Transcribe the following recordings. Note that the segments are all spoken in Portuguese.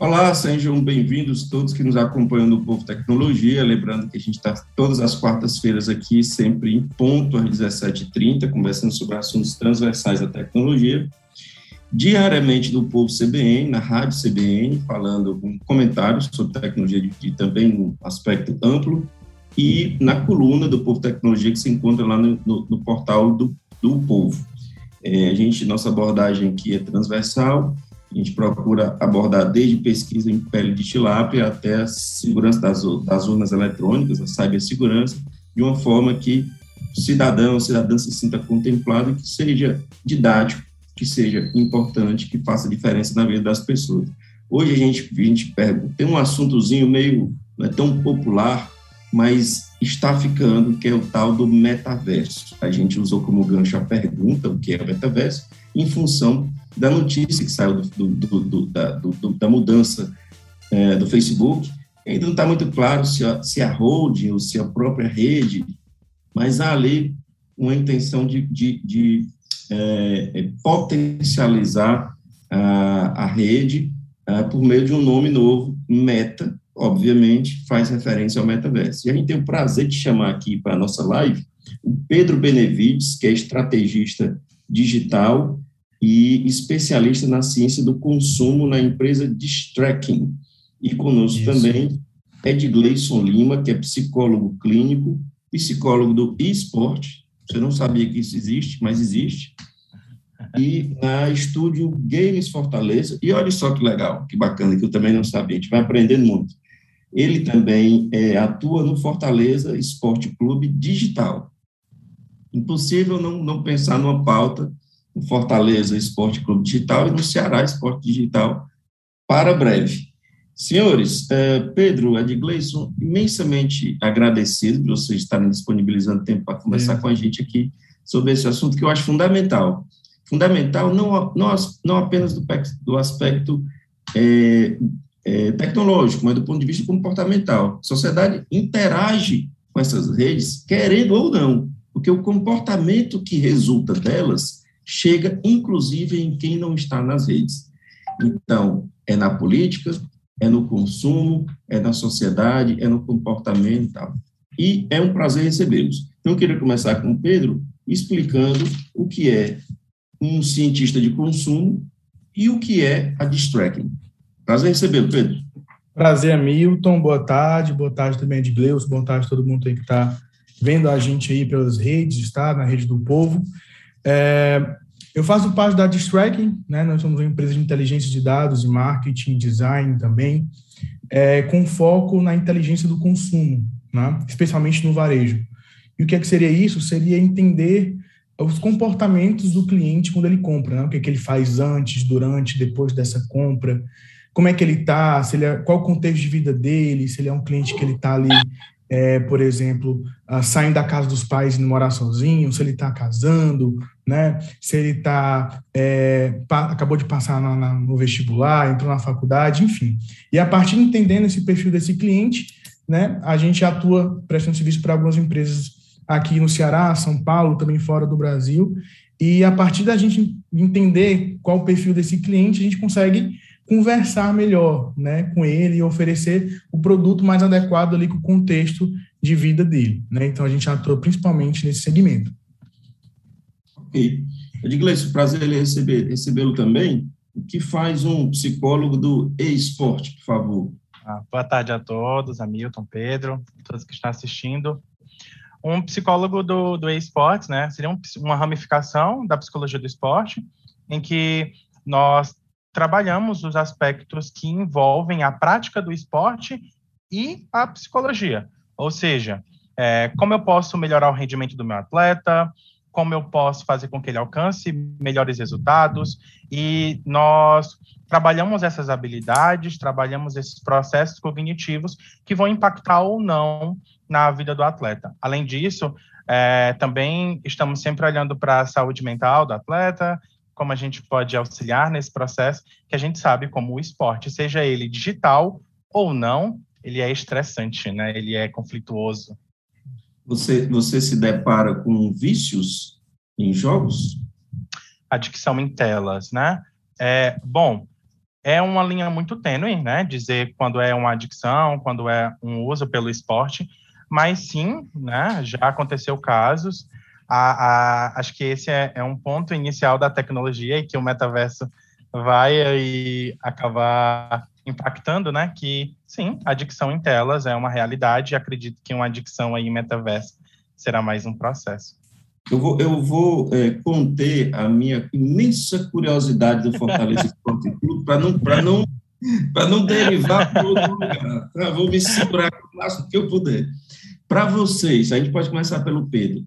Olá, sejam bem-vindos todos que nos acompanham no Povo Tecnologia. Lembrando que a gente está todas as quartas-feiras aqui, sempre em ponto, às 17h30, conversando sobre assuntos transversais da tecnologia. Diariamente no Povo CBN, na Rádio CBN, falando com comentários sobre tecnologia de também um aspecto amplo, e na coluna do Povo Tecnologia, que se encontra lá no, no, no portal do, do Povo. É, a gente, nossa abordagem aqui é transversal, a gente procura abordar desde pesquisa em pele de tilápia até a segurança das, das urnas eletrônicas, a cibersegurança, de uma forma que o cidadão, a cidadã se sinta contemplado e que seja didático, que seja importante, que faça diferença na vida das pessoas. Hoje a gente, a gente pergunta, tem um assuntozinho meio, não é tão popular, mas está ficando, que é o tal do metaverso. A gente usou como gancho a pergunta, o que é o metaverso, em função da notícia que saiu do, do, do, da, da, mudança é, do Facebook. Ainda não está muito claro se a, se a holding ou se a própria rede, mas há ali uma intenção de, de, de é, potencializar a, a rede é, por meio de um nome novo, Meta, obviamente, faz referência ao metaverso. E a gente tem o prazer de chamar aqui para a nossa live o Pedro Benevides, que é estrategista digital e especialista na ciência do consumo na empresa Distracking. E conosco Isso. também Ed Gleison Lima, que é psicólogo clínico, psicólogo do esporte. Você não sabia que isso existe, mas existe. E na Estúdio Games Fortaleza. E olha só que legal, que bacana, que eu também não sabia. A gente vai aprendendo muito. Ele também é, atua no Fortaleza Esporte Clube Digital. Impossível não, não pensar numa pauta no Fortaleza Esporte Clube Digital e no Ceará Esporte Digital para breve. Senhores, eh, Pedro, Edgleison, imensamente agradecido por vocês estarem disponibilizando tempo para conversar é. com a gente aqui sobre esse assunto que eu acho fundamental. Fundamental não, não, não apenas do, do aspecto é, é, tecnológico, mas do ponto de vista comportamental. A sociedade interage com essas redes, querendo ou não, porque o comportamento que resulta delas chega inclusive em quem não está nas redes. Então, é na política, é no consumo, é na sociedade, é no comportamento e tal. E é um prazer recebê-los. Então, eu queria começar com o Pedro explicando o que é um cientista de consumo e o que é a distracking. Prazer recebê-lo, Pedro. Prazer, Milton. Boa tarde. Boa tarde também, Edgleus. Boa tarde todo mundo aí que está vendo a gente aí pelas redes, está na rede do povo. É, eu faço parte da Distracking, né? Nós somos uma empresa de inteligência de dados, de marketing, design também, é, com foco na inteligência do consumo, né? especialmente no varejo. E o que, é que seria isso? Seria entender os comportamentos do cliente quando ele compra, né? o que, é que ele faz antes, durante, depois dessa compra, como é que ele está, é, qual o contexto de vida dele, se ele é um cliente que ele está ali é, por exemplo, uh, saindo da casa dos pais e morar sozinho, se ele está casando, né? se ele está é, acabou de passar na, na, no vestibular, entrou na faculdade, enfim. E a partir de entendendo esse perfil desse cliente, né, a gente atua prestando serviço para algumas empresas aqui no Ceará, São Paulo, também fora do Brasil. E a partir da gente entender qual o perfil desse cliente, a gente consegue conversar melhor né, com ele e oferecer o produto mais adequado ali com o contexto de vida dele. Né? Então, a gente atua principalmente nesse segmento. Ok. Edgleyson, prazer em receber, recebê-lo também. O que faz um psicólogo do e-esporte, por favor? Ah, boa tarde a todos, Hamilton, Pedro, todos que estão assistindo. Um psicólogo do, do e-sports, né, seria um, uma ramificação da psicologia do esporte, em que nós trabalhamos os aspectos que envolvem a prática do esporte e a psicologia. Ou seja, é, como eu posso melhorar o rendimento do meu atleta, como eu posso fazer com que ele alcance melhores resultados, e nós trabalhamos essas habilidades, trabalhamos esses processos cognitivos que vão impactar ou não na vida do atleta. Além disso, é, também estamos sempre olhando para a saúde mental do atleta, como a gente pode auxiliar nesse processo, que a gente sabe como o esporte, seja ele digital ou não, ele é estressante, né? Ele é conflituoso. Você, você se depara com vícios em jogos? adicção em telas, né? É, bom, é uma linha muito tênue, né? Dizer quando é uma adicção, quando é um uso pelo esporte, mas sim, né? Já aconteceu casos. A, a, acho que esse é, é, um ponto inicial da tecnologia e que o metaverso vai aí acabar impactando, né? Que sim, adicção em telas é uma realidade. E acredito que uma adicção aí em metaverso será mais um processo. Eu vou, eu vou é, conter a minha imensa curiosidade do Fortaleza Esporte Clube para não, para não, para não derivar para outro lugar. Tá? Vou me segurar o máximo que eu puder. Para vocês, a gente pode começar pelo Pedro.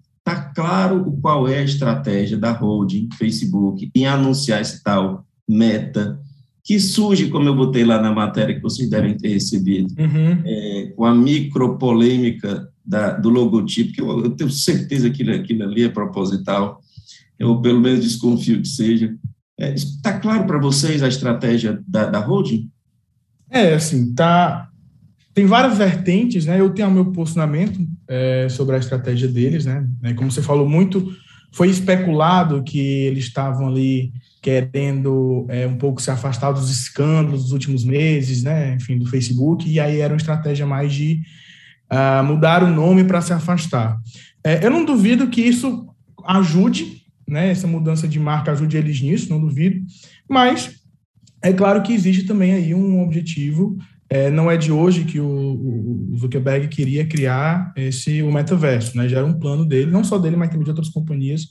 Claro qual é a estratégia da holding Facebook em anunciar esse tal meta, que surge, como eu botei lá na matéria que vocês devem ter recebido, uhum. é, com a micropolêmica da, do logotipo, que eu, eu, tenho certeza que aquilo ali é proposital, eu pelo menos desconfio que seja. Está é, claro para vocês a estratégia da, da holding? É, assim, tá. Tem várias vertentes, né? Eu tenho o meu posicionamento é, sobre a estratégia deles, né? Como você falou muito, foi especulado que eles estavam ali querendo é, um pouco se afastar dos escândalos dos últimos meses, né? Enfim, do Facebook, e aí era uma estratégia mais de uh, mudar o nome para se afastar. É, eu não duvido que isso ajude, né, essa mudança de marca ajude eles nisso, não duvido, mas é claro que existe também aí um objetivo, é, não é de hoje que o, o, Zuckerberg queria criar esse o metaverso, né, já era um plano dele, não só dele, mas também de outras companhias,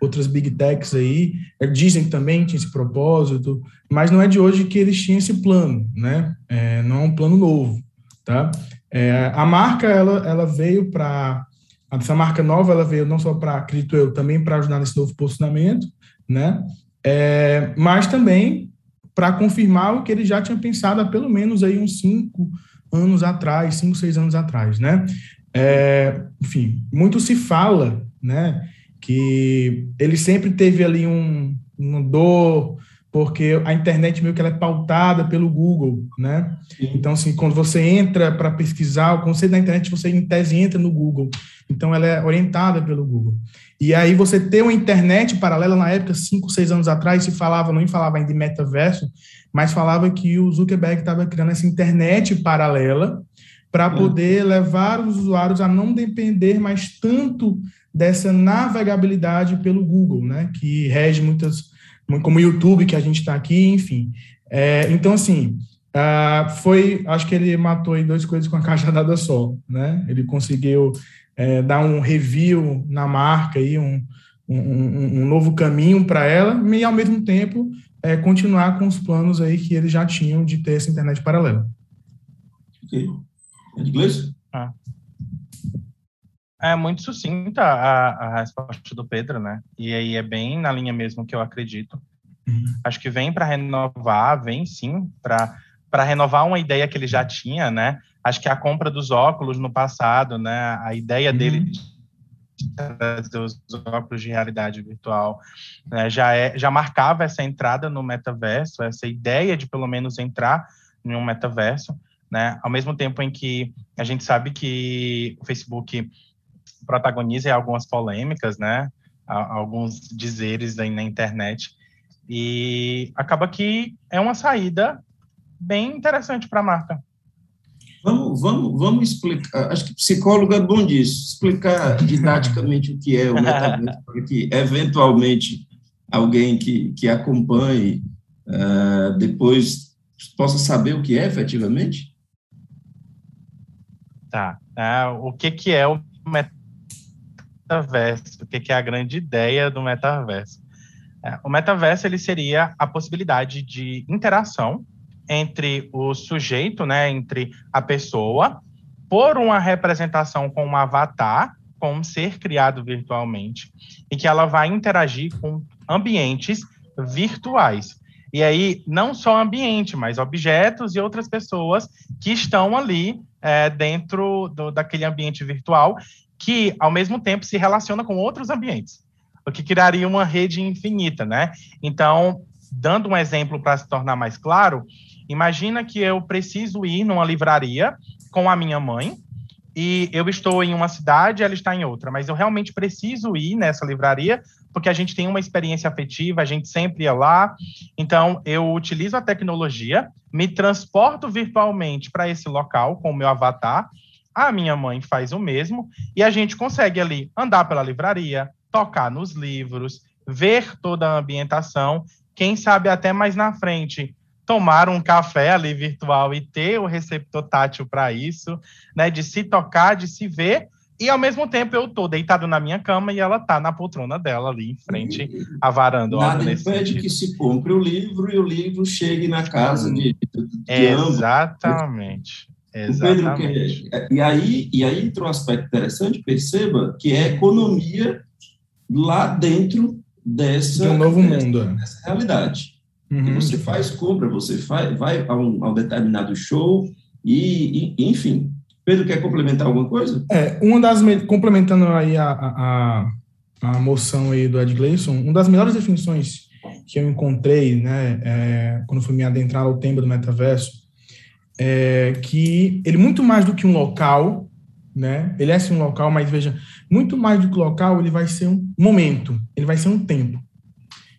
outras big techs aí, é, dizem que também tinha esse propósito, mas não é de hoje que eles tinham esse plano, né, é, não é um plano novo, tá? É, a marca ela, ela veio para essa marca nova ela veio não só para acredito eu também para ajudar nesse novo posicionamento, né? É, mas também para confirmar o que ele já tinha pensado há pelo menos aí uns cinco anos atrás, cinco seis anos atrás, né? É, enfim, muito se fala, né? Que ele sempre teve ali um, uma dor porque a internet meio que ela é pautada pelo Google, né? Então, assim, quando você entra para pesquisar o conceito da internet, você em tese entra no Google. Então, ela é orientada pelo Google. E aí você tem uma internet paralela, na época, cinco, seis anos atrás, se falava, não falava ainda de metaverso, mas falava que o Zuckerberg estava criando essa internet paralela para poder levar os usuários a não depender mais tanto dessa navegabilidade pelo Google, né? Que rege muitas como o YouTube que a gente está aqui, enfim. É, então, assim, uh, foi, acho que ele matou aí duas coisas com a cajadada só, né? Ele conseguiu é, dar um review na marca aí, um, um, um novo caminho para ela, e ao mesmo tempo é, continuar com os planos aí que eles já tinham de ter essa internet paralela. Ok. É de inglês? Ah. É muito sucinta a, a resposta do Pedro, né? E aí é bem na linha mesmo que eu acredito. Uhum. Acho que vem para renovar, vem sim para renovar uma ideia que ele já tinha, né? Acho que a compra dos óculos no passado, né? A ideia uhum. dele de trazer os óculos de realidade virtual né? já é já marcava essa entrada no metaverso, essa ideia de pelo menos entrar em um metaverso, né? Ao mesmo tempo em que a gente sabe que o Facebook protagoniza algumas polêmicas, né? Alguns dizeres aí na internet. E acaba que é uma saída bem interessante para a marca. Vamos, vamos, vamos explicar. Acho que psicólogo é bom disso, explicar didaticamente o que é o metaverso, para que, eventualmente, alguém que, que acompanhe uh, depois possa saber o que é efetivamente? Tá. Uh, o que, que é o metaverso? o que é a grande ideia do metaverso. É, o metaverso ele seria a possibilidade de interação entre o sujeito, né, entre a pessoa, por uma representação com um avatar, com um ser criado virtualmente, e que ela vai interagir com ambientes virtuais. E aí, não só ambiente, mas objetos e outras pessoas que estão ali é, dentro do, daquele ambiente virtual que, ao mesmo tempo, se relaciona com outros ambientes, o que criaria uma rede infinita, né? Então, dando um exemplo para se tornar mais claro, imagina que eu preciso ir numa livraria com a minha mãe e eu estou em uma cidade, ela está em outra, mas eu realmente preciso ir nessa livraria porque a gente tem uma experiência afetiva, a gente sempre ia lá. Então, eu utilizo a tecnologia, me transporto virtualmente para esse local com o meu avatar. A minha mãe faz o mesmo e a gente consegue ali andar pela livraria, tocar nos livros, ver toda a ambientação. Quem sabe até mais na frente tomar um café ali virtual e ter o receptor tátil para isso, né, de se tocar, de se ver, e ao mesmo tempo eu tô deitado na minha cama e ela tá na poltrona dela ali em frente à varanda. Nada impede que se compre o livro e o livro chegue na casa de, de, de Exatamente. Exatamente. Pedro, e, aí, e aí entra um aspecto interessante, perceba, que é economia lá dentro dessa, de um novo mundo. Dessa realidade. Uhum. Você faz compra, você faz, vai a um, a um determinado show e, e, enfim. Pedro, quer complementar alguma coisa? É, uma das, complementando aí a, a, a moção aí do Ed Gleison, uma das melhores definições que eu encontrei, né, é, quando fui me adentrar ao tema do metaverso, é que ele muito mais do que um local, né, ele é sim um local, mas veja, muito mais do que local, ele vai ser um momento, ele vai ser um tempo.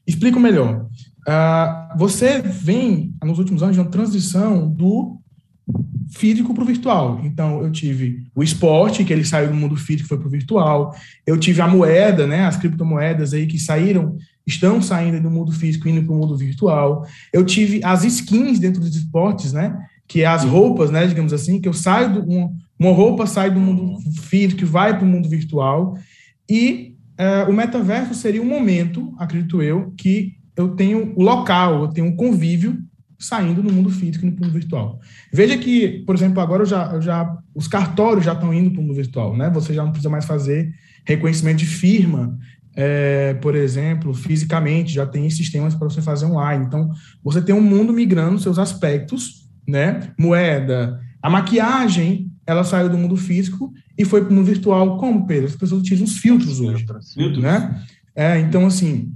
Explico melhor. Uh, você vem, nos últimos anos, de uma transição do físico para o virtual. Então, eu tive o esporte, que ele saiu do mundo físico foi para o virtual. Eu tive a moeda, né, as criptomoedas aí que saíram, estão saindo do mundo físico e indo para o mundo virtual. Eu tive as skins dentro dos esportes, né, que é as roupas, né, digamos assim, que eu saio do um, uma roupa sai do mundo físico e vai para o mundo virtual. E uh, o metaverso seria um momento, acredito eu, que eu tenho o local, eu tenho um convívio saindo no mundo físico e no mundo virtual. Veja que, por exemplo, agora eu já, eu já os cartórios já estão indo para o mundo virtual, né? Você já não precisa mais fazer reconhecimento de firma, é, por exemplo, fisicamente, já tem sistemas para você fazer online. Então, você tem um mundo migrando seus aspectos, né? Moeda, a maquiagem, ela saiu do mundo físico e foi para o mundo virtual. Como, Pedro? As pessoas utilizam os filtros hoje, filtros. né? É, então, assim,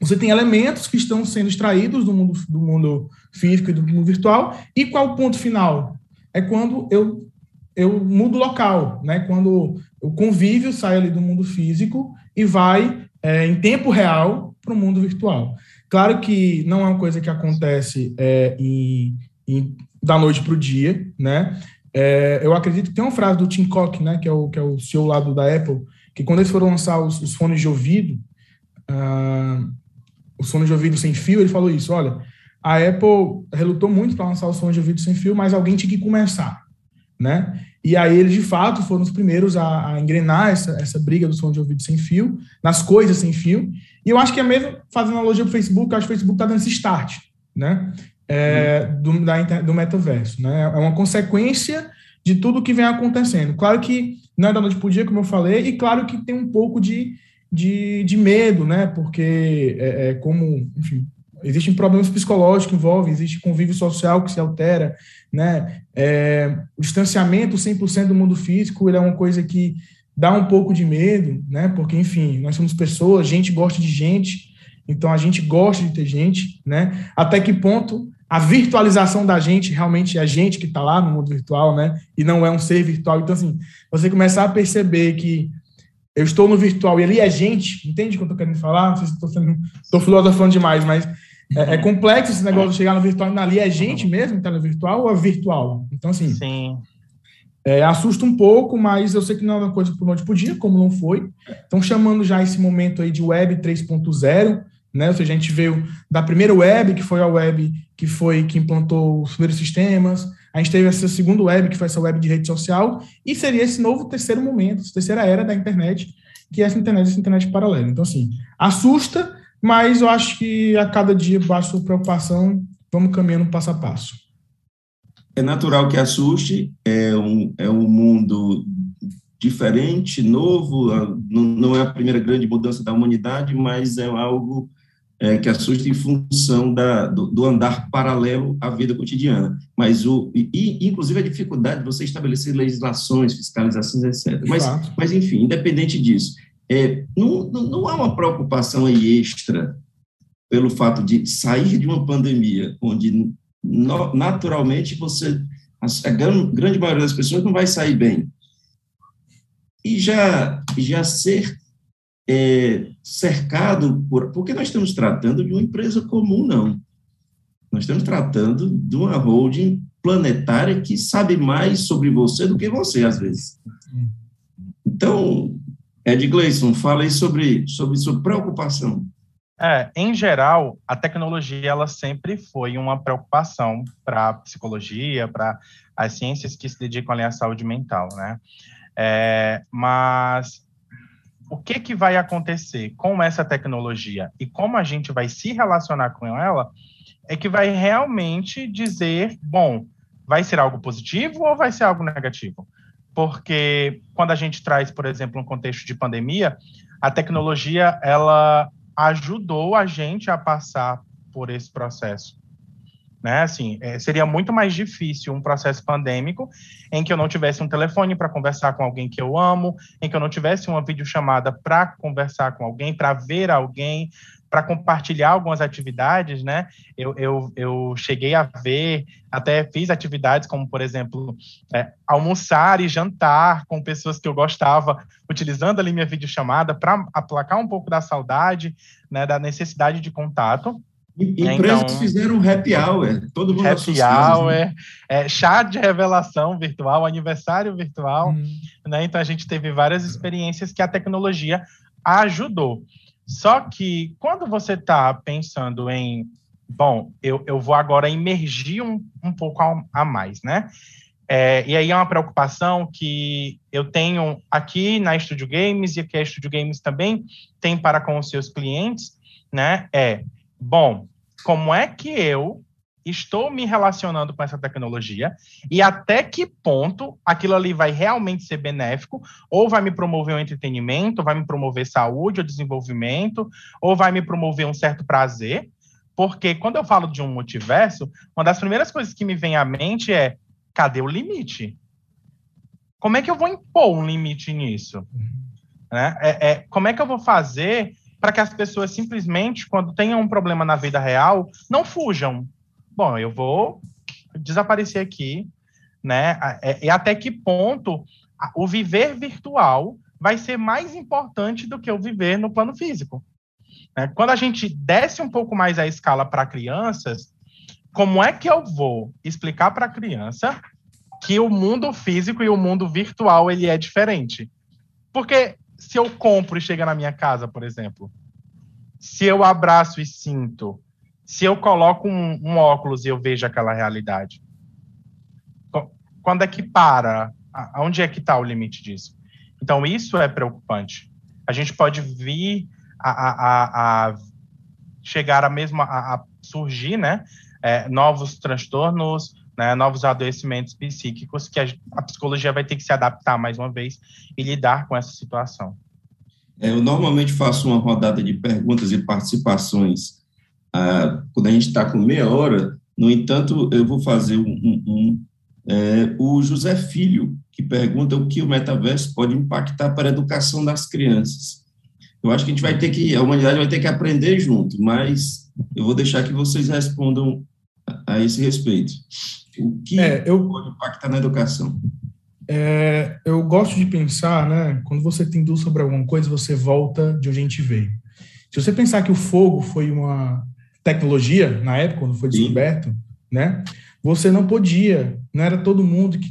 você tem elementos que estão sendo extraídos do mundo, do mundo físico e do mundo virtual. E qual o ponto final? É quando eu, eu mudo local, né? quando o convívio sai ali do mundo físico e vai é, em tempo real para o mundo virtual. Claro que não é uma coisa que acontece é, em, em, da noite para o dia, né? É, eu acredito que tem uma frase do Tim Cook, né, que é o, que é o CEO lado da Apple, que quando eles foram lançar os, os fones de ouvido, uh, os fones de ouvido sem fio, ele falou isso, olha, a Apple relutou muito para lançar os fones de ouvido sem fio, mas alguém tinha que começar, né? E aí eles, de fato, foram os primeiros a, a engrenar essa, essa briga dos fones de ouvido sem fio, nas coisas sem fio. E eu acho que é mesmo, fazendo analogia para o Facebook, acho que o Facebook está dando esse start, né? É, do, da, do metaverso, né? É uma consequência de tudo que vem acontecendo. Claro que não é da noite para o dia, como eu falei, e claro que tem um pouco de de, de medo, né? Porque é, é como, enfim, existem problemas psicológicos que envolvem, existe convívio social que se altera, né? É, o distanciamento 100% do mundo físico, ele é uma coisa que dá um pouco de medo, né? Porque, enfim, nós somos pessoas, gente gosta de gente, então a gente gosta de ter gente, né? Até que ponto a virtualização da gente realmente é a gente que está lá no mundo virtual, né? E não é um ser virtual. Então, assim, você começar a perceber que eu estou no virtual e ali é gente, entende o que eu estou querendo falar? Não sei se estou sendo, estou filosofando demais, mas é, é, complexo esse negócio de chegar no virtual e ali é gente mesmo, em tela virtual ou é virtual? Então, assim, Sim. É, assusta um pouco, mas eu sei que não é uma coisa por noite por dia, como não foi. Estão chamando já esse momento aí de Web 3.0, né? Ou seja, a gente veio da primeira web, que foi a web que foi que implantou os primeiros sistemas, a gente teve essa segunda web, que foi essa web de rede social, e seria esse novo terceiro momento, essa terceira era da internet, que é essa internet, essa internet paralela. Então, assim, assusta, mas eu acho que a cada dia, baixa sua preocupação, vamos caminhando passo a passo. É natural que assuste, é um, é um mundo diferente, novo, não é a primeira grande mudança da humanidade, mas é algo é, que assusta em função da, do, do, andar paralelo à vida cotidiana. Mas, o, e, inclusive, a dificuldade de você estabelecer legislações, fiscalizações, etc. Mas, mas enfim, independente disso, é, não, não há uma preocupação aí extra pelo fato de sair de uma pandemia, onde no, naturalmente você, a, a grande maioria das pessoas não vai sair bem. E já, já ser é, cercado por. Porque nós estamos tratando de uma empresa comum, não. Nós estamos tratando de uma holding planetária que sabe mais sobre você do que você, às vezes. Então, Ed Gleison, fala aí sobre, sobre sua preocupação. É, em geral, a tecnologia ela sempre foi uma preocupação para a psicologia, para as ciências que se dedicam à saúde mental, né? É, mas o que, que vai acontecer com essa tecnologia e como a gente vai se relacionar com ela é que vai realmente dizer, bom, vai ser algo positivo ou vai ser algo negativo? Porque quando a gente traz, por exemplo, um contexto de pandemia, a tecnologia ela ajudou a gente a passar por esse processo. Né? Assim, é, seria muito mais difícil um processo pandêmico em que eu não tivesse um telefone para conversar com alguém que eu amo, em que eu não tivesse uma videochamada para conversar com alguém, para ver alguém, para compartilhar algumas atividades, né? Eu, eu, eu cheguei a ver, até fiz atividades como, por exemplo, é, almoçar e jantar com pessoas que eu gostava, utilizando ali minha videochamada para aplacar um pouco da saudade, né, da necessidade de contato. Empresas então, fizeram happy hour, todo mundo Happy né? hour, né? é, chá de revelação virtual, aniversário virtual, hum. né? Então a gente teve várias experiências que a tecnologia ajudou. Só que quando você está pensando em, bom, eu, eu vou agora emergir um, um pouco a, a mais, né? É, e aí é uma preocupação que eu tenho aqui na Studio Games e que a Studio Games também tem para com os seus clientes, né? É, bom, como é que eu estou me relacionando com essa tecnologia e até que ponto aquilo ali vai realmente ser benéfico, ou vai me promover um entretenimento, vai me promover saúde ou desenvolvimento, ou vai me promover um certo prazer. Porque quando eu falo de um multiverso, uma das primeiras coisas que me vem à mente é: cadê o limite? Como é que eu vou impor um limite nisso? Né? É, é, como é que eu vou fazer para que as pessoas simplesmente, quando tenham um problema na vida real, não fujam, bom, eu vou desaparecer aqui, né? É, e até que ponto o viver virtual vai ser mais importante do que o viver no plano físico. Né? Quando a gente desce um pouco mais a escala para crianças, como é que eu vou explicar para a criança que o mundo físico e o mundo virtual ele é diferente? Porque se eu compro e chega na minha casa, por exemplo, se eu abraço e sinto, se eu coloco um, um óculos e eu vejo aquela realidade? Quando é que para? Onde é que está o limite disso? Então, isso é preocupante. A gente pode vir a, a, a chegar a mesmo a, a surgir, né, é, novos transtornos, né, novos adoecimentos psíquicos que a, a, psicologia vai ter que se adaptar mais uma vez e lidar com essa situação. É, eu normalmente faço uma rodada de perguntas e participações ah, quando a gente está com meia hora, no entanto, eu vou fazer um, um, um é, o José Filho, que pergunta o que o metaverso pode impactar para a educação das crianças. Eu acho que a gente vai ter que, a humanidade vai ter que aprender junto, mas eu vou deixar que vocês respondam a, esse respeito. O que é, eu, pode impactar na educação? É, eu gosto de pensar, né, quando você tem dúvida sobre alguma coisa, você volta de onde a gente veio. Se você pensar que o fogo foi uma tecnologia, na época, quando foi descoberto, Sim. né? Você não podia, não era todo mundo que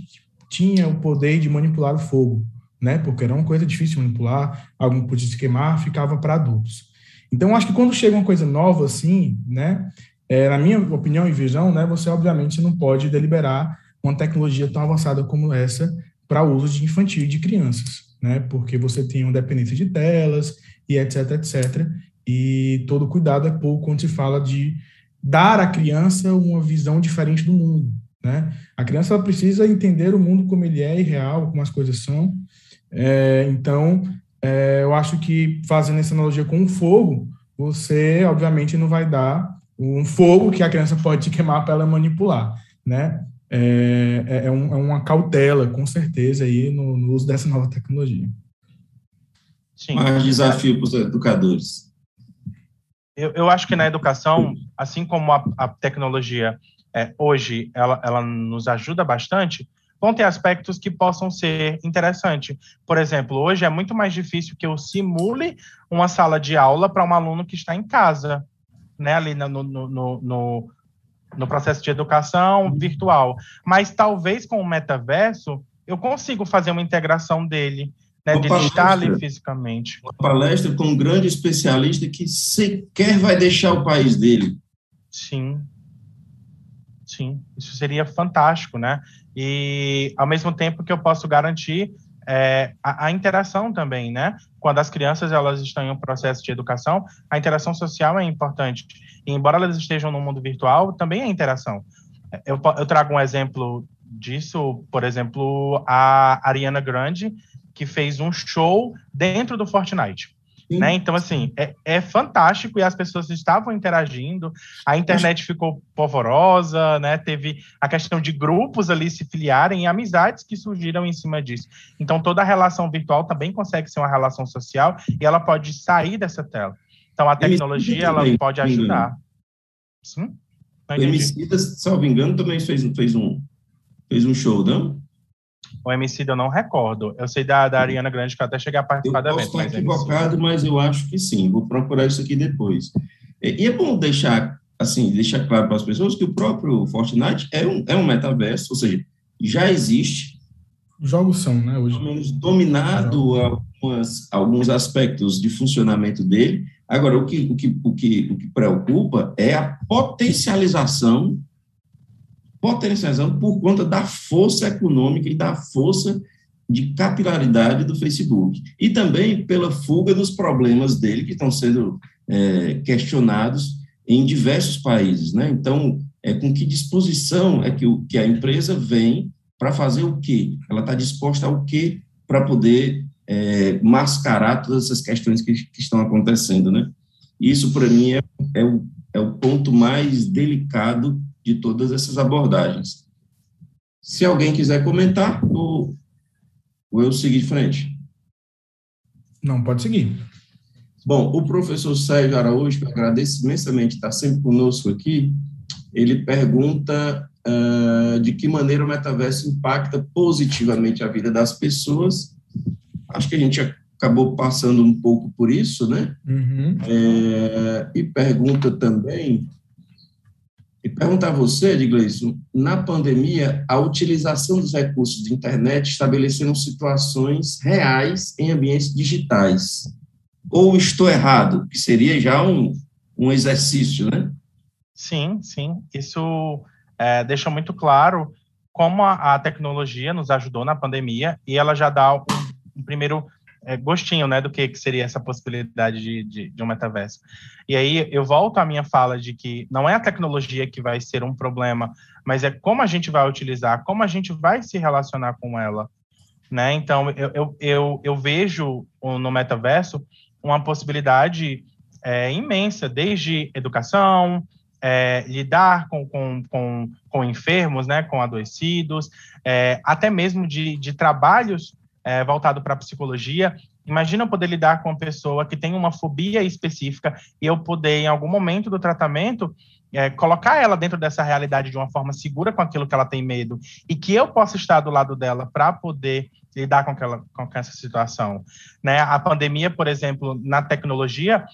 tinha o poder de manipular o fogo, né? Porque era uma coisa difícil de manipular, algum podia se queimar, ficava para adultos. Então, acho que quando chega uma coisa nova assim, né? É, na minha opinião e visão, né? Você obviamente não pode deliberar uma tecnologia tão avançada como essa para uso de infantil e de crianças, né? Porque você tem uma dependência de telas e etc, etc. E todo cuidado é pouco quando se fala de dar à criança uma visão diferente do mundo. Né? A criança precisa entender o mundo como ele é e real, como as coisas são. É, então, é, eu acho que fazendo essa analogia com o fogo, você obviamente não vai dar um fogo que a criança pode queimar para ela manipular, né? É, é, é, um, é, uma cautela, com certeza, aí no, no uso dessa nova tecnologia. Sim. Mais desafio para os educadores eu, eu acho que na educação, assim como a, a tecnologia é, hoje ela, ela nos ajuda bastante, vão ter aspectos que possam ser interessantes. Por exemplo, hoje é muito mais difícil que eu simule uma sala de aula para um aluno que está em casa, né, ali no, no, no, no, processo de educação virtual. Mas talvez com o metaverso eu consigo fazer uma integração dele, né, de palestra, estar ali fisicamente. Uma palestra com um grande especialista que sequer vai deixar o país dele. Sim. Sim, isso seria fantástico, né? E ao mesmo tempo que eu posso garantir é, a, a, interação também, né? Quando as crianças elas estão em um processo de educação, a interação social é importante. E embora elas estejam no mundo virtual, também é interação. Eu, eu trago um exemplo disso, por exemplo, a Ariana Grande, que fez um show dentro do Fortnite. Né? Então, assim, é, é, fantástico e as pessoas estavam interagindo, a internet ficou polvorosa, né? Teve a questão de grupos ali se filiarem e amizades que surgiram em cima disso. Então, toda a relação virtual também consegue ser uma relação social e ela pode sair dessa tela. Então, a tecnologia, ela pode ajudar. Sim? O Emicida, salvo engano, também fez, fez, um, fez um show, não? O MC eu não recordo. Eu sei da, da Ariana Grande que eu até cheguei a participar eu do evento. Posso estar equivocado, mas eu acho que sim. Vou procurar isso aqui depois. E é bom deixar assim, deixar claro para as pessoas que o próprio Fortnite é um, é um metaverso, ou seja, já existe. Jogos são, né? Hoje. Pelo menos dominado algumas, alguns aspectos de funcionamento dele. Agora, o que, o, que, o, que, o que preocupa é a potencialização potencializando por conta da força econômica e da força de capilaridade do Facebook. E também pela fuga dos problemas dele, que estão sendo é, questionados em diversos países. Né? Então, é com que disposição é que, o, que a empresa vem para fazer o quê? Ela está disposta ao quê para poder é, mascarar todas essas questões que, que estão acontecendo, né? Isso, para mim, é, é, o, é o ponto mais delicado de todas essas abordagens. Se alguém quiser comentar, ou, ou eu seguir de frente? Não, pode seguir. Bom, o professor Sérgio Araújo, que eu agradeço imensamente estar sempre conosco aqui, ele pergunta uh, de que maneira o metaverso impacta positivamente a vida das pessoas. Acho que a gente acabou passando um pouco por isso, né? Uhum. É, e pergunta também e perguntar a você, Edgleison, na pandemia, a utilização dos recursos de internet estabeleceram situações reais em ambientes digitais. Ou estou errado, que seria já um, um exercício, né? Sim, sim. Isso é, deixa muito claro como a, a, tecnologia nos ajudou na pandemia e ela já dá um, um primeiro é, gostinho, né, do que, que seria essa possibilidade de, de, de um metaverso. E aí eu volto à minha fala de que não é a tecnologia que vai ser um problema, mas é como a gente vai utilizar, como a gente vai se relacionar com ela, né? Então eu, eu, eu, eu vejo no metaverso uma possibilidade é, imensa, desde educação, é, lidar com, com, com, com, enfermos, né, com adoecidos, é, até mesmo de, de trabalhos é, voltado para psicologia. Imagina eu poder lidar com uma pessoa que tem uma fobia específica e eu poder, em algum momento do tratamento, é, colocar ela dentro dessa realidade de uma forma segura com aquilo que ela tem medo e que eu possa estar do lado dela para poder lidar com, aquela, com essa situação. Né? A pandemia, por exemplo, na tecnologia,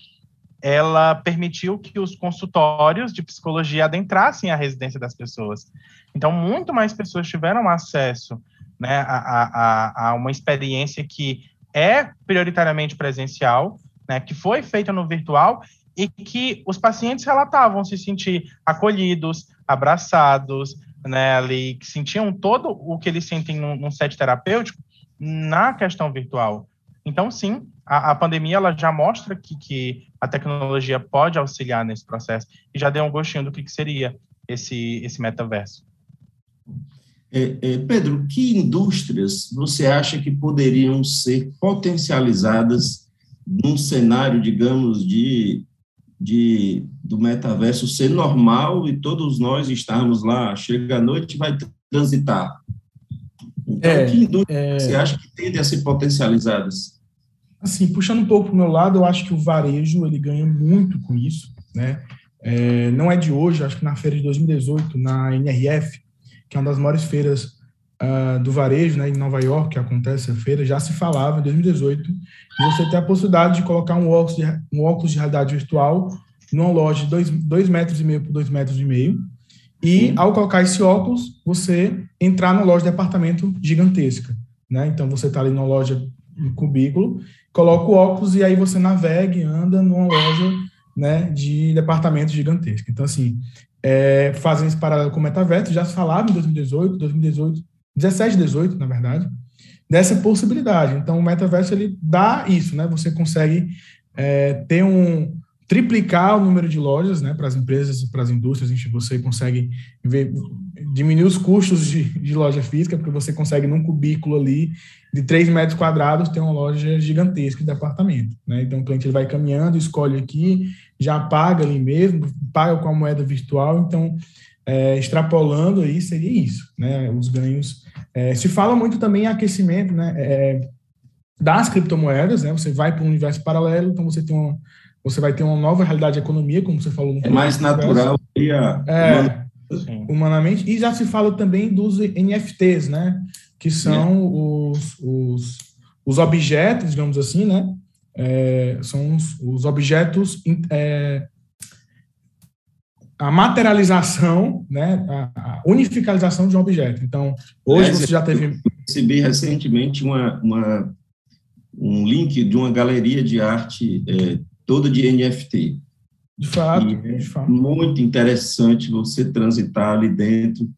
ela permitiu que os consultórios de psicologia adentrassem a residência das pessoas. Então, muito mais pessoas tiveram acesso né, a, a, a uma experiência que é prioritariamente presencial, né, que foi feita no virtual e que os pacientes relatavam se sentir acolhidos, abraçados, né, ali, que sentiam todo o que eles sentem num, num set terapêutico na questão virtual. Então, sim, a, a pandemia ela já mostra que, que a tecnologia pode auxiliar nesse processo e já deu um gostinho do que, que seria esse, esse metaverso. É, é, Pedro, que indústrias você acha que poderiam ser potencializadas num cenário, digamos, de, de do metaverso ser normal e todos nós estarmos lá, chega a noite e vai transitar? Então, é, que indústrias é... você acha que tendem a ser potencializadas? Assim, puxando um pouco para o meu lado, eu acho que o varejo ele ganha muito com isso, né? É, não é de hoje, acho que na feira de 2018, na NRF, que é uma das maiores feiras uh, do varejo, né, em Nova York, que acontece a feira, já se falava em 2018 de você ter a possibilidade de colocar um óculos de, um óculos de realidade virtual numa loja de 2 metros e meio por 2 metros e meio, e ao colocar esse óculos, você entrar numa loja de departamento gigantesca. Né? Então, você está ali numa loja, um cubículo, coloca o óculos e aí você navega e anda numa loja né, de departamento gigantesco. Então, assim, é, fazem esse paralelo com o metaverso, já se falava em 2018, 2018, 17, 18, na verdade, dessa possibilidade. Então, o metaverso, ele dá isso, né? Você consegue é, ter um, triplicar o número de lojas, né, para as empresas, para as indústrias, a gente, você consegue ver, diminuir os custos de, de, loja física, porque você consegue num cubículo ali de 3 metros quadrados ter uma loja gigantesca de departamento, né? Então o cliente ele vai caminhando, escolhe aqui, já paga ali mesmo, paga com a moeda virtual, então é, extrapolando aí seria isso, né? Os ganhos. É, se fala muito também em aquecimento, né? É, das criptomoedas, né? Você vai para um universo paralelo, então você tem uma você vai ter uma nova realidade de economia, como você falou. é mais natural e a... é, humanamente. E já se fala também dos NFTs, né? Que são é. os, os, os objetos, digamos assim, né? É, são os, os objetos é, a materialização, né, a, a, unificalização de um objeto. Então, hoje você já teve. Eu recebi recentemente uma, uma, um link de uma galeria de arte é, toda de NFT. De fato, é de fato. Muito interessante você transitar ali dentro.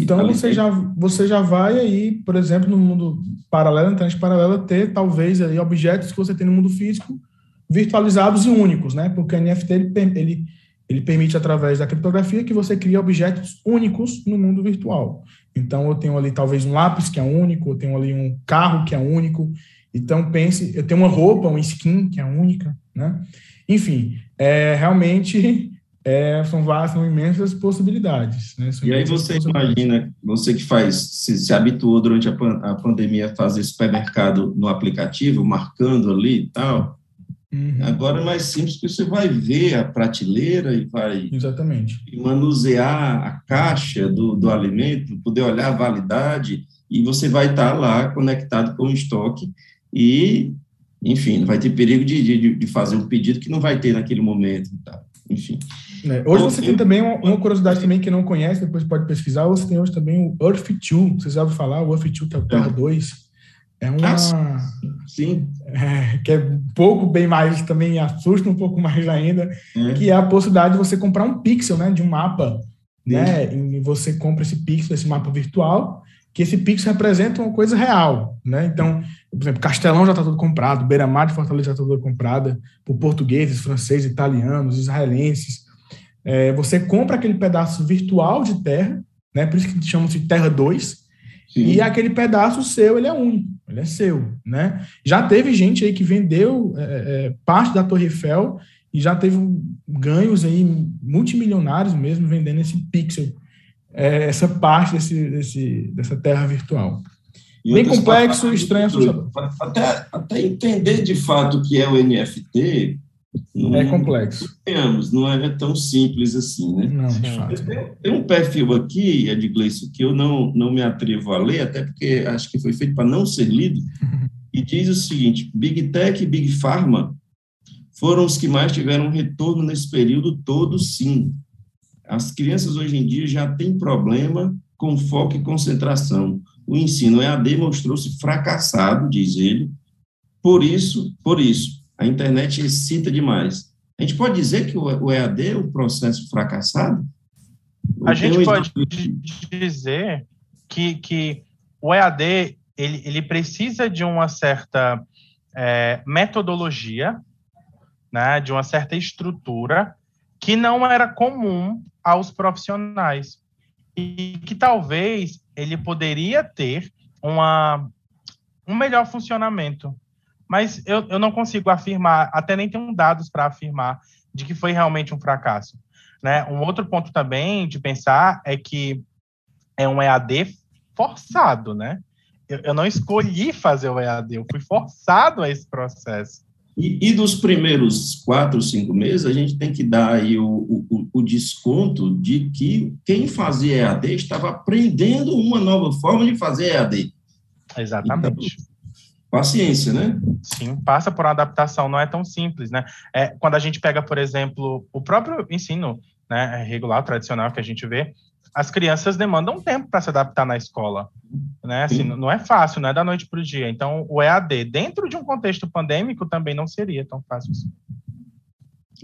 Então você já, você já vai aí, por exemplo, no mundo paralelo, na internet paralela, ter talvez aí objetos que você tem no mundo físico virtualizados e únicos, né? Porque o NFT ele, ele, ele permite, através da criptografia, que você crie objetos únicos no mundo virtual. Então eu tenho ali talvez um lápis que é único, eu tenho ali um carro que é único. Então pense, eu tenho uma roupa, uma skin que é única né? Enfim, é, realmente é, são várias, são imensas possibilidades. Né? e aí você imagina, você que faz, se, se habituou durante a, a pandemia a fazer supermercado no aplicativo, marcando ali e tal, Uhum. Agora é mais simples, porque você vai ver a prateleira e vai Exatamente. manusear a caixa do, do alimento, poder olhar a validade, e você vai estar lá conectado com o estoque e enfim, não vai ter perigo de, de, de, fazer um pedido que não vai ter naquele momento. Tá? Enfim. É, hoje você tem também uma, uma, curiosidade também que não conhece, depois pode pesquisar, você tem hoje também o Earth 2, vocês já ouviram falar, o Earth 2 que é o Terra é. 2. É uma. Ah, sim. É, que é um pouco bem mais, também assusta um pouco mais ainda, é. que é a possibilidade de você comprar um pixel, né, de um mapa, sim. né, e você compra esse pixel, esse mapa virtual, que esse pixel representa uma coisa real, né? Então, por exemplo, Castelão já está tudo comprado, Beira-Mar de Fortaleza já está tudo comprada por portugueses, franceses, italianos, israelenses. É, você compra aquele pedaço virtual de terra, né? Por isso que chama-se Terra 2, Sim. e aquele pedaço seu, ele é único, ele é seu, né? Já teve gente aí que vendeu é, é, parte da Torre Eiffel e já teve ganhos aí multimilionários mesmo vendendo esse pixel é, essa parte desse, desse, dessa terra virtual. E Bem complexo, estranho, assustador. Até, até entender de fato o que é o NFT. Não, é complexo. Temos, não é tão simples assim, né? Não, de fato. Tem um perfil aqui, Ed Gleison, que eu não, não me atrevo a ler, até porque acho que foi feito para não ser lido, e diz o seguinte: Big Tech e Big Pharma foram os que mais tiveram retorno nesse período todo, sim. As crianças hoje em dia já têm problema com foco e concentração. O ensino EAD mostrou-se fracassado, diz ele. Por isso, por isso, a internet excita demais. A gente pode dizer que o EAD é um processo fracassado? A gente pode dizer que, que o EAD ele, ele precisa de uma certa é, metodologia, né, de uma certa estrutura que não era comum aos profissionais e que talvez ele poderia ter uma, um melhor funcionamento. Mas eu, eu não consigo afirmar, até nem tenho dados para afirmar de que foi realmente um fracasso. Né? Um outro ponto também de pensar é que é um EAD forçado, né? Eu, eu não escolhi fazer o EAD, eu fui forçado a esse processo. E, e, dos primeiros quatro, cinco meses, a gente tem que dar aí o, o, o, desconto de que quem fazia EAD estava aprendendo uma nova forma de fazer EAD. Exatamente. Então, paciência, né? Sim, passa por uma adaptação, não é tão simples, né? É, quando a gente pega, por exemplo, o próprio ensino né, regular, tradicional que a gente vê, as crianças demandam tempo para se adaptar na escola, né? Assim, não é fácil, não é da noite para o dia. Então, o EAD, dentro de um contexto pandêmico, também não seria tão fácil assim.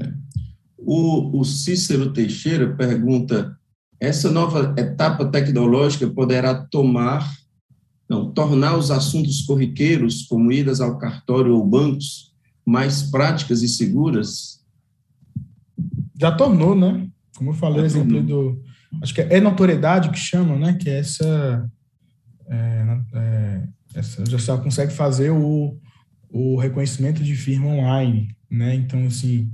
É. O, o Cícero Teixeira pergunta: essa nova etapa tecnológica poderá tomar não, tornar os assuntos corriqueiros, como idas ao cartório ou bancos, mais práticas e seguras? Já tornou, né? Como eu falei, exemplo do. Acho que é notoriedade que chamam, né? Que é essa. É, é, essa já só consegue fazer o, o reconhecimento de firma online, né? Então, assim,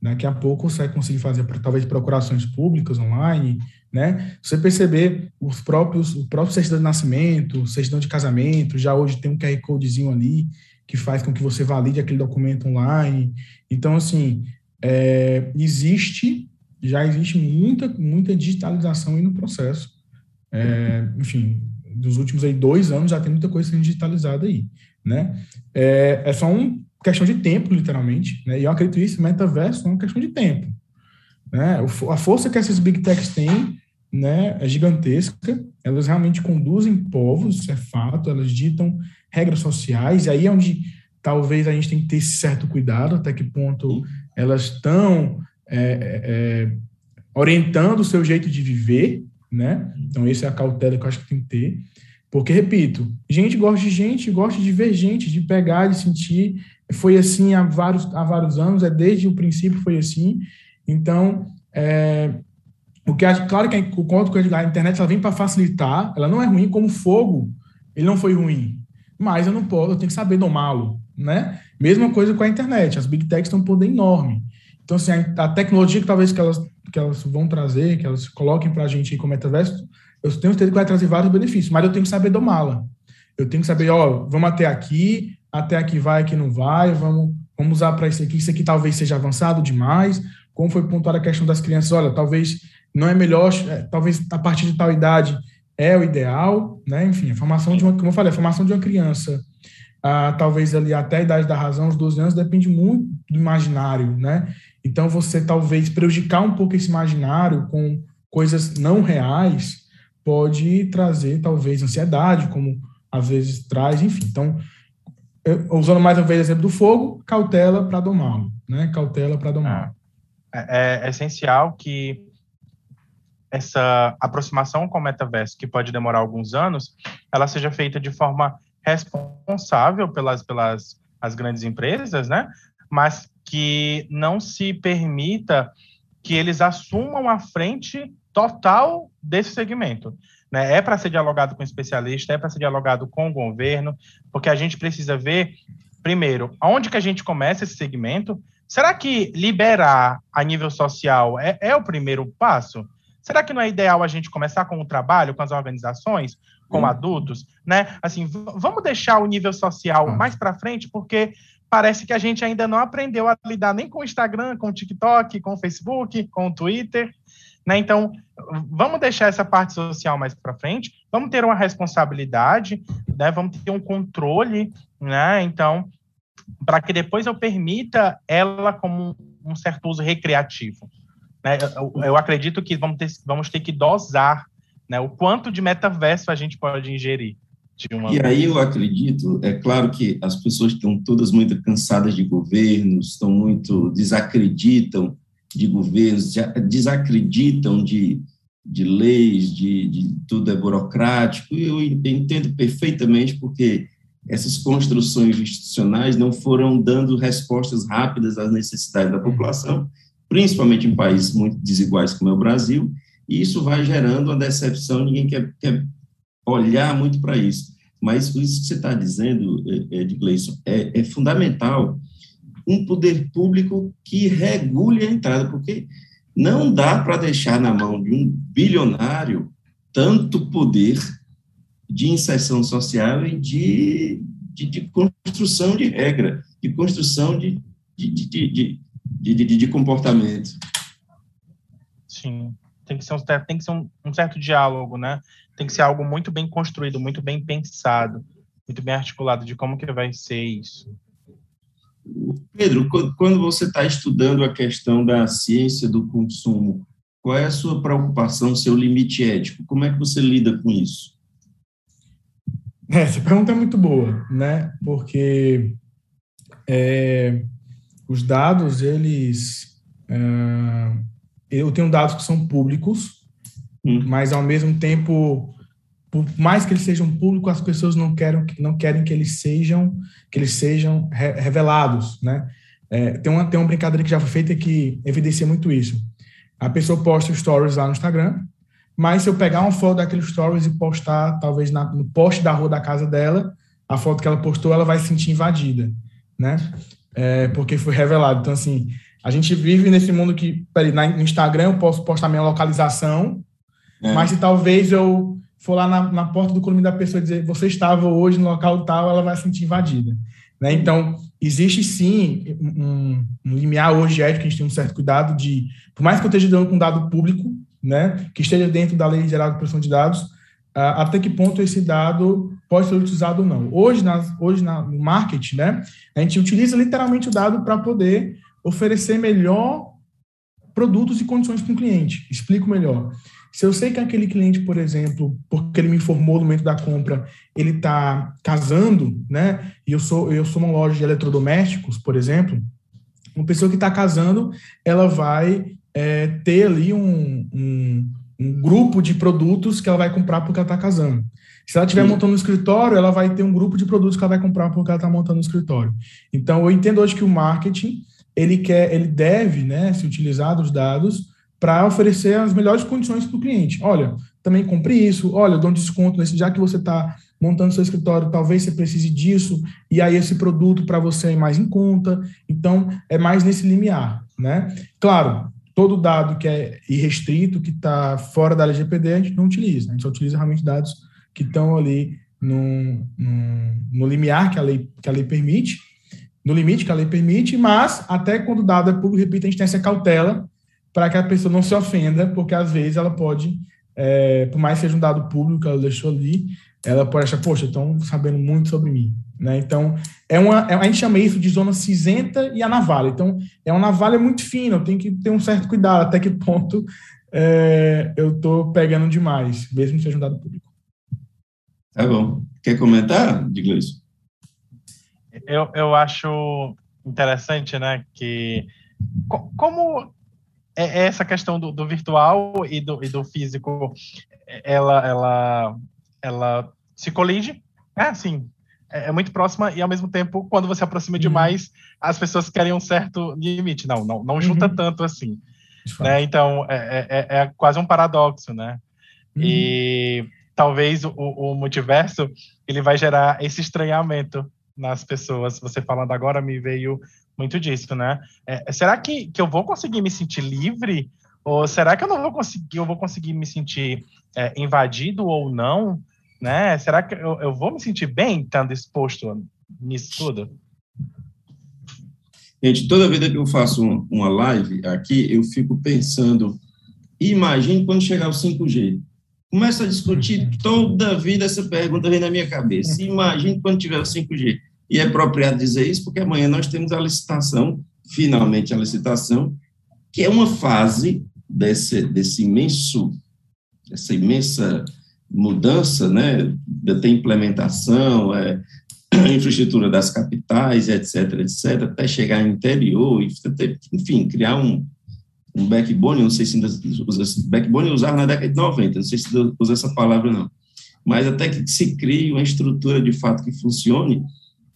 daqui a pouco você vai conseguir fazer, talvez, procurações públicas online, né? Você perceber os próprios, o próprio certidão de nascimento, certidão de casamento, já hoje tem um QR Codezinho ali que faz com que você valide aquele documento online. Então, assim, é, existe, já existe muita, muita digitalização aí no processo. É, enfim, dos últimos aí dois anos já tem muita coisa sendo digitalizada aí, né? É, é só uma questão de tempo, literalmente, né? E eu acredito isso, metaverso é uma questão de tempo. Né? A força que essas big techs têm né, é gigantesca, elas realmente conduzem povos, isso é fato, elas ditam regras sociais, e aí é onde talvez a gente tem que ter certo cuidado, até que ponto elas estão é, é, é, orientando o seu jeito de viver, né? Então, essa é a cautela que eu acho que tem que ter. Porque, repito, gente gosta de gente, gosta de ver gente, de pegar, de sentir. Foi assim há vários, há vários anos, é desde o princípio foi assim. Então, é, o que claro que o conto que a internet ela vem para facilitar, ela não é ruim como fogo, ele não foi ruim, mas eu não posso, eu tenho que saber domá-lo, né? Mesma coisa com a internet, as big techs têm um poder enorme. Então, assim, a, a tecnologia que talvez que elas, que elas vão trazer, que elas coloquem para a gente como metaverso, eu tenho certeza que vai trazer vários benefícios, mas eu tenho que saber domá-la. Eu tenho que saber, ó, vamos até aqui, até aqui vai, aqui não vai, vamos, vamos usar para isso aqui, isso aqui talvez seja avançado demais. Como foi pontuada a questão das crianças, olha, talvez não é melhor, é, talvez a partir de tal idade é o ideal, né? Enfim, a formação de uma, como eu falei, a formação de uma criança, ah, talvez ali até a idade da razão, os 12 anos, depende muito do imaginário, né? Então, você talvez prejudicar um pouco esse imaginário com coisas não reais pode trazer, talvez, ansiedade, como às vezes traz, enfim. Então, eu, usando mais uma vez o exemplo do fogo, cautela para domá-lo, né? Cautela para domá-lo. É, é, essencial que essa aproximação com o metaverso, que pode demorar alguns anos, ela seja feita de forma responsável pelas, pelas as grandes empresas, né? Mas que não se permita que eles assumam a frente total desse segmento. Né? É para ser dialogado com especialista, é para ser dialogado com o governo, porque a gente precisa ver, primeiro, aonde que a gente começa esse segmento. Será que liberar a nível social é, é o primeiro passo? Será que não é ideal a gente começar com o trabalho, com as organizações, com hum. adultos, né? Assim, vamos deixar o nível social hum. mais para frente, porque parece que a gente ainda não aprendeu a lidar nem com o Instagram, com o TikTok, com o Facebook, com o Twitter, né? Então, vamos deixar essa parte social mais para frente, vamos ter uma responsabilidade, né? Vamos ter um controle, né? Então, para que depois eu permita ela como um certo uso recreativo. Né? Eu, eu acredito que vamos ter, vamos ter que dosar né, o quanto de metaverso a gente pode ingerir. E aí eu acredito, é claro que as pessoas estão todas muito cansadas de governos, estão muito, desacreditam de governos, desacreditam de, de leis, de, de tudo é burocrático, e eu entendo perfeitamente porque essas construções institucionais não foram dando respostas rápidas às necessidades da população, principalmente em países muito desiguais como é o Brasil, e isso vai gerando uma decepção, ninguém quer, quer olhar muito para isso. Mas isso que você está dizendo, Ed Gleison, é, é fundamental um poder público que regule a entrada, porque não dá para deixar na mão de um bilionário tanto poder de inserção social e de, de, de construção de regra. de construção de, de, de, de, de, de comportamento. Sim, tem que ser, um, tem que ser um, um certo diálogo, né? Tem que ser algo muito bem construído, muito bem pensado, muito bem articulado de como que vai ser isso. Pedro, quando você está estudando a questão da ciência do consumo, qual é a sua preocupação, seu limite ético? Como é que você lida com isso? É, essa pergunta é muito boa, né? Porque é, os dados, eles. É, eu tenho dados que são públicos, hum. mas ao mesmo tempo, por mais que eles sejam públicos, as pessoas não querem, não querem que eles sejam que eles sejam re revelados, né? É, tem, uma, tem uma brincadeira que já foi feita que evidencia muito isso. A pessoa posta stories lá no Instagram, mas se eu pegar uma foto daquele stories e postar, talvez na, no poste da rua da casa dela, a foto que ela postou, ela vai se sentir invadida, né? É, porque foi revelado. Então, assim, a gente vive nesse mundo que, peraí, no Instagram eu posso postar minha localização, é. mas se talvez eu for lá na, na porta do condomínio da pessoa e dizer você estava hoje no local tal, ela vai se sentir invadida. Né? Então, existe sim um, um limiar hoje ético, a gente tem um certo cuidado de, por mais que eu esteja dando com dado público, né, que esteja dentro da Lei Geral de Proteção de Dados, uh, até que ponto esse dado pode ser utilizado ou não. Hoje, nas, hoje na, no marketing, né, a gente utiliza literalmente o dado para poder oferecer melhor produtos e condições para o cliente. Explico melhor. Se eu sei que aquele cliente, por exemplo, porque ele me informou no momento da compra, ele está casando, né? E eu sou eu sou uma loja de eletrodomésticos, por exemplo, uma pessoa que está casando, ela vai é, ter ali um, um, um, grupo de produtos que ela vai comprar porque ela está casando. Se ela estiver montando um escritório, ela vai ter um grupo de produtos que ela vai comprar porque ela está montando um escritório. Então, eu entendo hoje que o marketing ele quer, ele deve, né, se utilizar dos dados para oferecer as melhores condições para o cliente. Olha, também compre isso, olha, eu dou um desconto nesse, já que você está montando seu escritório, talvez você precise disso, e aí esse produto para você é mais em conta. Então, é mais nesse limiar, né? Claro, todo dado que é irrestrito, que está fora da LGPD, a gente não utiliza. A gente só utiliza realmente dados que estão ali no, no, no limiar que a, lei, que a lei permite, no limite que a lei permite, mas até quando o dado é público, repito, a gente tem essa cautela para que a pessoa não se ofenda, porque às vezes ela pode, é, por mais que seja um dado público que ela deixou ali, ela pode achar, poxa, estão sabendo muito sobre mim. Né? Então, é uma, é, a gente chama isso de zona cinzenta e a navalha. Então, é uma navalha muito fina, eu tenho que ter um certo cuidado até que ponto é, eu estou pegando demais, mesmo que seja um dado público. Tá bom. Quer comentar, Digleison? Eu, eu acho interessante, né, que como é, é essa questão do, do virtual e do, e do físico, ela, ela, ela se colide, é assim, é, é muito próxima e ao mesmo tempo, quando você aproxima uhum. demais, as pessoas querem um certo limite. Não, não, não junta uhum. tanto assim. Né? Então, é, é, é, quase um paradoxo, né? Uhum. E talvez o, o multiverso ele vai gerar esse estranhamento nas pessoas. Você falando agora me veio muito disso, né? É, será que, que eu vou conseguir me sentir livre? Ou será que eu não vou conseguir, eu vou conseguir me sentir é, invadido ou não? Né? Será que eu, eu vou me sentir bem estando exposto nisso tudo? Gente, toda vida que eu faço uma live aqui, eu fico pensando, imagine quando chegar o 5G. Começa a discutir toda vida essa pergunta vem na minha cabeça. Imagine quando tiver o 5G. E é apropriado dizer isso porque amanhã nós temos a licitação, finalmente a licitação, que é uma fase desse, desse imenso, essa imensa mudança, né, da implementação, é, infraestrutura das capitais, etc., etc., até chegar no interior, enfim, criar um, um backbone, não sei se usa, backbone usava na década de 90, não sei se usa essa palavra não, mas até que se crie uma estrutura de fato que funcione,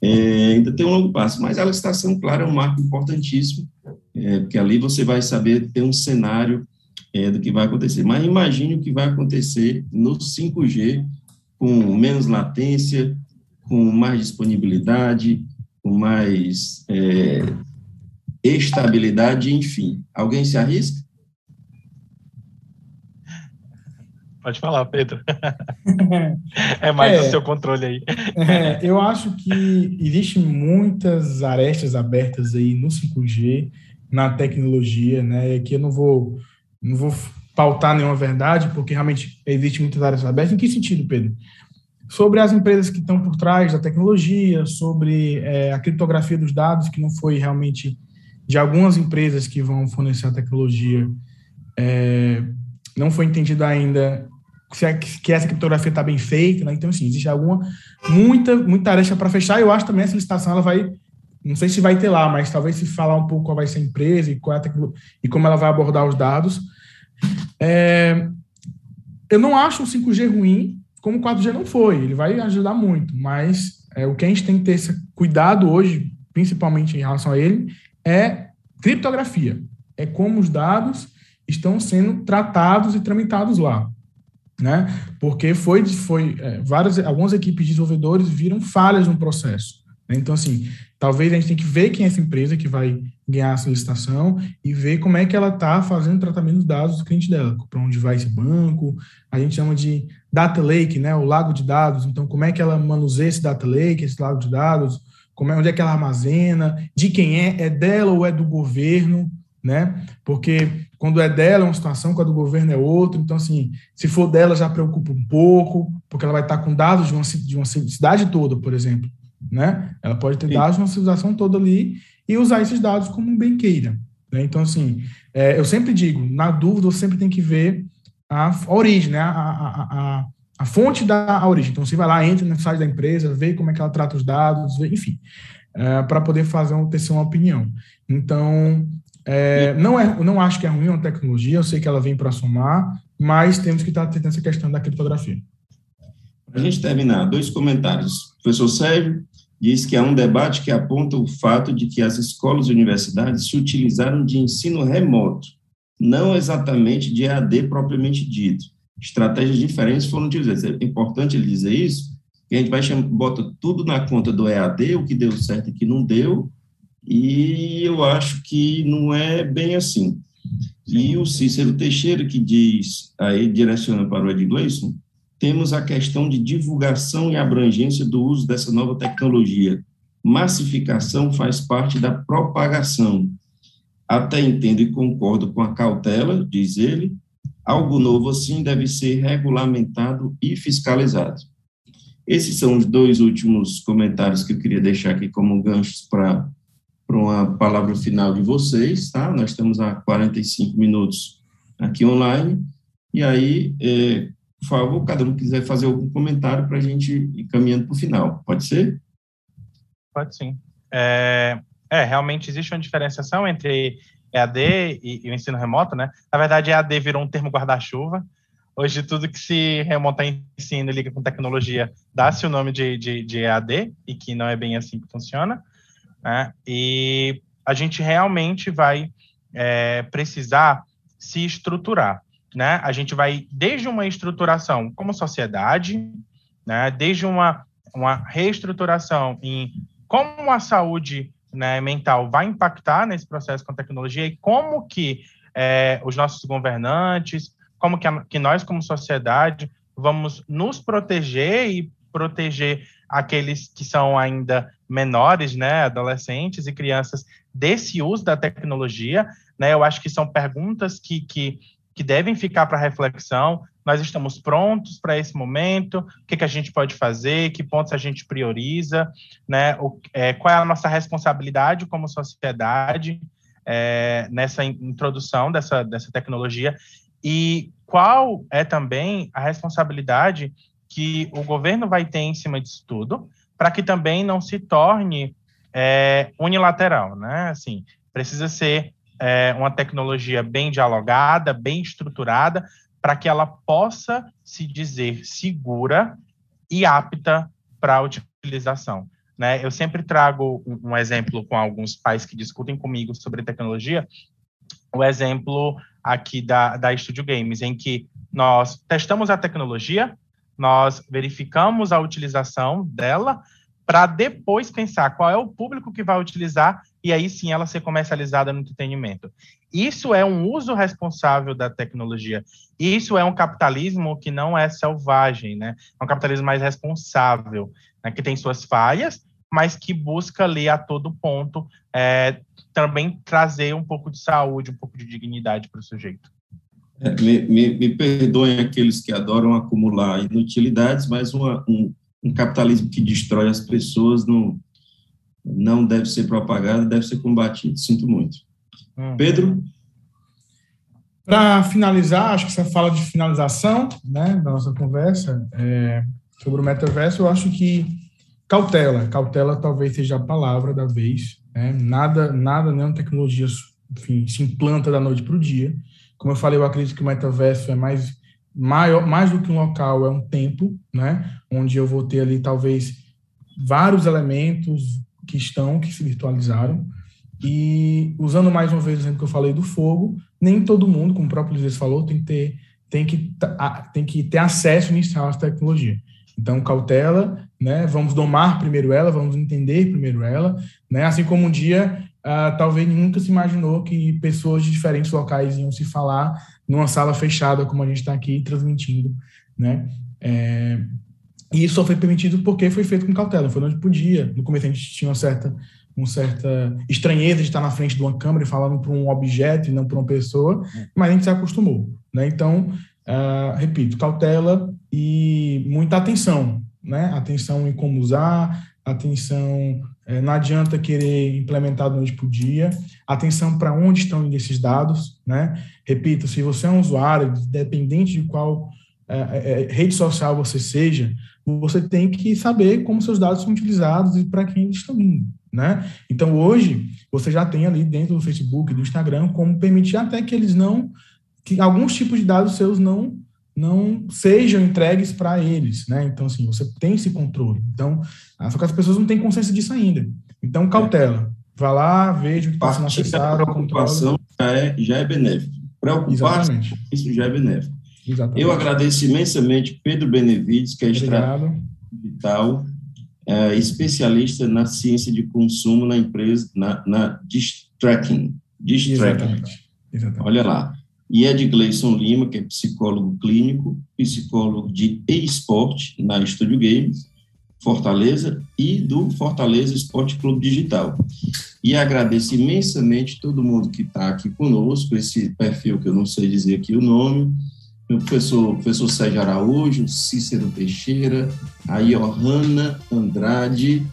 é, ainda tem um longo passo, mas a licitação, claro, é um marco importantíssimo, é, porque ali você vai saber ter um cenário é, do que vai acontecer. Mas imagine o que vai acontecer no 5G, com menos latência, com mais disponibilidade, com mais é, estabilidade, enfim. Alguém se arrisca? Pode falar, Pedro. é mais é, o seu controle aí. É, eu acho que existem muitas arestas abertas aí no 5G, na tecnologia, né? Que eu não vou, não vou pautar nenhuma verdade, porque realmente existe muitas áreas abertas. Em que sentido, Pedro? Sobre as empresas que estão por trás da tecnologia, sobre é, a criptografia dos dados, que não foi realmente de algumas empresas que vão fornecer a tecnologia, é, não foi entendido ainda é que essa criptografia está bem feita, né? então, assim, existe alguma, muita, muita areia para fechar, eu acho também essa licitação, ela vai, não sei se vai ter lá, mas talvez se falar um pouco qual vai ser a empresa e, qual é e como ela vai abordar os dados. É, eu não acho o 5G ruim, como o 4G não foi, ele vai ajudar muito, mas é, o que a gente tem que ter esse cuidado hoje, principalmente em relação a ele, é criptografia, é como os dados estão sendo tratados e tramitados lá né? Porque foi, foi é, várias, algumas equipes de desenvolvedores viram falhas no processo. Né? Então, assim, talvez a gente tem que ver quem é essa empresa que vai ganhar essa licitação e ver como é que ela está fazendo tratamento dos dados do cliente dela, para onde vai esse banco, a gente chama de data lake, né? O lago de dados. Então, como é que ela manuseia esse data lake, esse lago de dados? Como é, onde é que ela armazena? De quem é? É dela ou é do governo? Né? Porque quando é dela é uma situação, quando é do governo é outra. Então, assim, se for dela, já preocupa um pouco, porque ela vai estar com dados de uma, de uma cidade toda, por exemplo. Né? Ela pode ter Sim. dados de uma civilização toda ali e usar esses dados como bem queira. Né? Então, assim, é, eu sempre digo, na dúvida, você sempre tem que ver a, origem, né? a, a, a, a fonte da origem. Então, você vai lá, entra no site da empresa, vê como é que ela trata os dados, vê, enfim, é, para poder fazer um, ter uma opinião. Então, é, não, é, não acho que é ruim uma tecnologia, eu sei que ela vem para somar, mas temos que estar atento essa questão da criptografia. Para a gente terminar, dois comentários. O professor Sérgio diz que há um debate que aponta o fato de que as escolas e universidades se utilizaram de ensino remoto, não exatamente de EAD propriamente dito. Estratégias diferentes foram utilizadas. É importante ele dizer isso, que a gente vai bota tudo na conta do EAD, o que deu certo e o que não deu, e eu acho que não é bem assim. E o Cícero Teixeira, que diz, aí direciona para o Ed Gleison, temos a questão de divulgação e abrangência do uso dessa nova tecnologia. Massificação faz parte da propagação. Até entendo e concordo com a cautela, diz ele, algo novo assim deve ser regulamentado e fiscalizado. Esses são os dois últimos comentários que eu queria deixar aqui como ganchos para para uma palavra final de vocês, tá? Nós estamos há 45 minutos aqui online, e aí, é, por favor, cada um quiser fazer algum comentário para a gente ir caminhando para o final, pode ser? Pode sim. É, é, realmente existe uma diferenciação entre EAD e, e, o ensino remoto, né? Na verdade, EAD virou um termo guarda-chuva. Hoje, tudo que se remonta em ensino e liga com tecnologia dá-se o nome de, de, de EAD, e que não é bem assim que funciona né? E a gente realmente vai é, precisar se estruturar, né? A gente vai desde uma estruturação como sociedade, né? Desde uma uma reestruturação em como a saúde né, mental vai impactar nesse processo com a tecnologia e como que é, os nossos governantes, como que, a, que nós como sociedade vamos nos proteger e proteger aqueles que são ainda menores, né, adolescentes e crianças, desse uso da tecnologia, né, eu acho que são perguntas que, que, que devem ficar para reflexão. Nós estamos prontos para esse momento? O que, que a gente pode fazer? Que pontos a gente prioriza? Né? O, é, qual é a nossa responsabilidade como sociedade é, nessa introdução dessa, dessa tecnologia? E qual é também a responsabilidade que o governo vai ter em cima disso tudo, para que também não se torne é, unilateral, né? Assim, precisa ser é, uma tecnologia bem dialogada, bem estruturada, para que ela possa se dizer segura e apta para utilização. Né? Eu sempre trago um, um exemplo com alguns pais que discutem comigo sobre tecnologia, o exemplo aqui da, da Studio Games, em que nós testamos a tecnologia, nós verificamos a utilização dela para depois pensar qual é o público que vai utilizar e aí sim ela ser comercializada no entretenimento. Isso é um uso responsável da tecnologia. Isso é um capitalismo que não é selvagem, né? É um capitalismo mais responsável, né? que tem suas falhas, mas que busca ali a todo ponto é, também trazer um pouco de saúde, um pouco de dignidade para o sujeito. É, me, me, me, perdoem aqueles que adoram acumular inutilidades, mas uma, um, um, capitalismo que destrói as pessoas não, não deve ser propagado, deve ser combatido. Sinto muito. Hum. Pedro? Para finalizar, acho que essa fala de finalização né, da nossa conversa é, sobre o metaverso, eu acho que cautela, cautela talvez seja a palavra da vez. Né? Nada, nada, nenhuma tecnologia enfim, se implanta da noite para o dia. Como eu falei, eu acredito que o metaverso é mais, maior, mais do que um local, é um tempo, né? onde eu vou ter ali talvez vários elementos que estão, que se virtualizaram. E usando mais uma vez o exemplo que eu falei do fogo, nem todo mundo, como o próprio Luiz falou, tem que ter, tem que, tem que ter acesso inicial à tecnologia. Então, cautela, né? Vamos domar primeiro ela, vamos entender primeiro ela, né? Assim como um dia, uh, talvez nunca se imaginou que pessoas de diferentes locais iam se falar numa sala fechada, como a gente está aqui transmitindo, né? É, e isso só foi permitido porque foi feito com cautela, foi onde podia. No começo a gente tinha uma certa, uma certa estranheza de estar na frente de uma câmera e falando para um objeto e não para uma pessoa, mas a gente se acostumou. Né? Então, uh, repito, cautela e muita atenção. Né? Atenção em como usar, atenção, é, não adianta querer implementar de noite para o dia, atenção para onde estão esses dados. Né? Repito, se você é um usuário, dependente de qual é, é, rede social você seja, você tem que saber como seus dados são utilizados e para quem eles estão indo, né? Então, hoje, você já tem ali dentro do Facebook, do Instagram, como permitir até que eles não, que alguns tipos de dados seus não não sejam entregues para eles, né? Então, assim, você tem esse controle. Então, só que as pessoas não têm consciência disso ainda. Então, cautela. Vá lá, veja o que está sendo acessado. A preocupação já é, já é benéfico. Preocupar-se isso já é benéfico. Exatamente. Eu agradeço imensamente Pedro Benevides, que é estratégia digital, é, especialista na ciência de consumo na empresa, na, na Distracking. Exatamente. Exatamente. Olha lá. E de Gleison Lima, que é psicólogo clínico, psicólogo de esporte na Estúdio Games, Fortaleza, e do Fortaleza Esporte Clube Digital. E agradeço imensamente todo mundo que está aqui conosco, esse perfil que eu não sei dizer aqui o nome, o professor, professor Sérgio Araújo, Cícero Teixeira, a Johanna Andrade,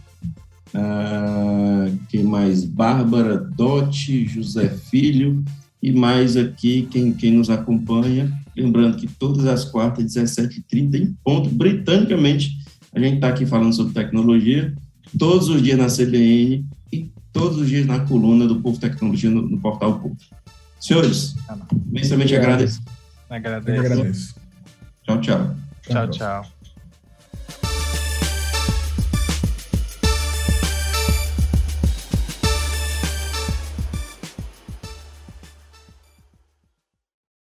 ah, quem mais? Bárbara Dotti, José Filho, e mais aqui quem, quem nos acompanha. Lembrando que todas as quartas, 17h30, em ponto, britanicamente, a gente está aqui falando sobre tecnologia, todos os dias na CBN e todos os dias na coluna do Povo Tecnologia no, no Portal Povo. Senhores, imensamente agradeço. Agradeço. agradeço. Tchau, tchau. Tchau, tchau.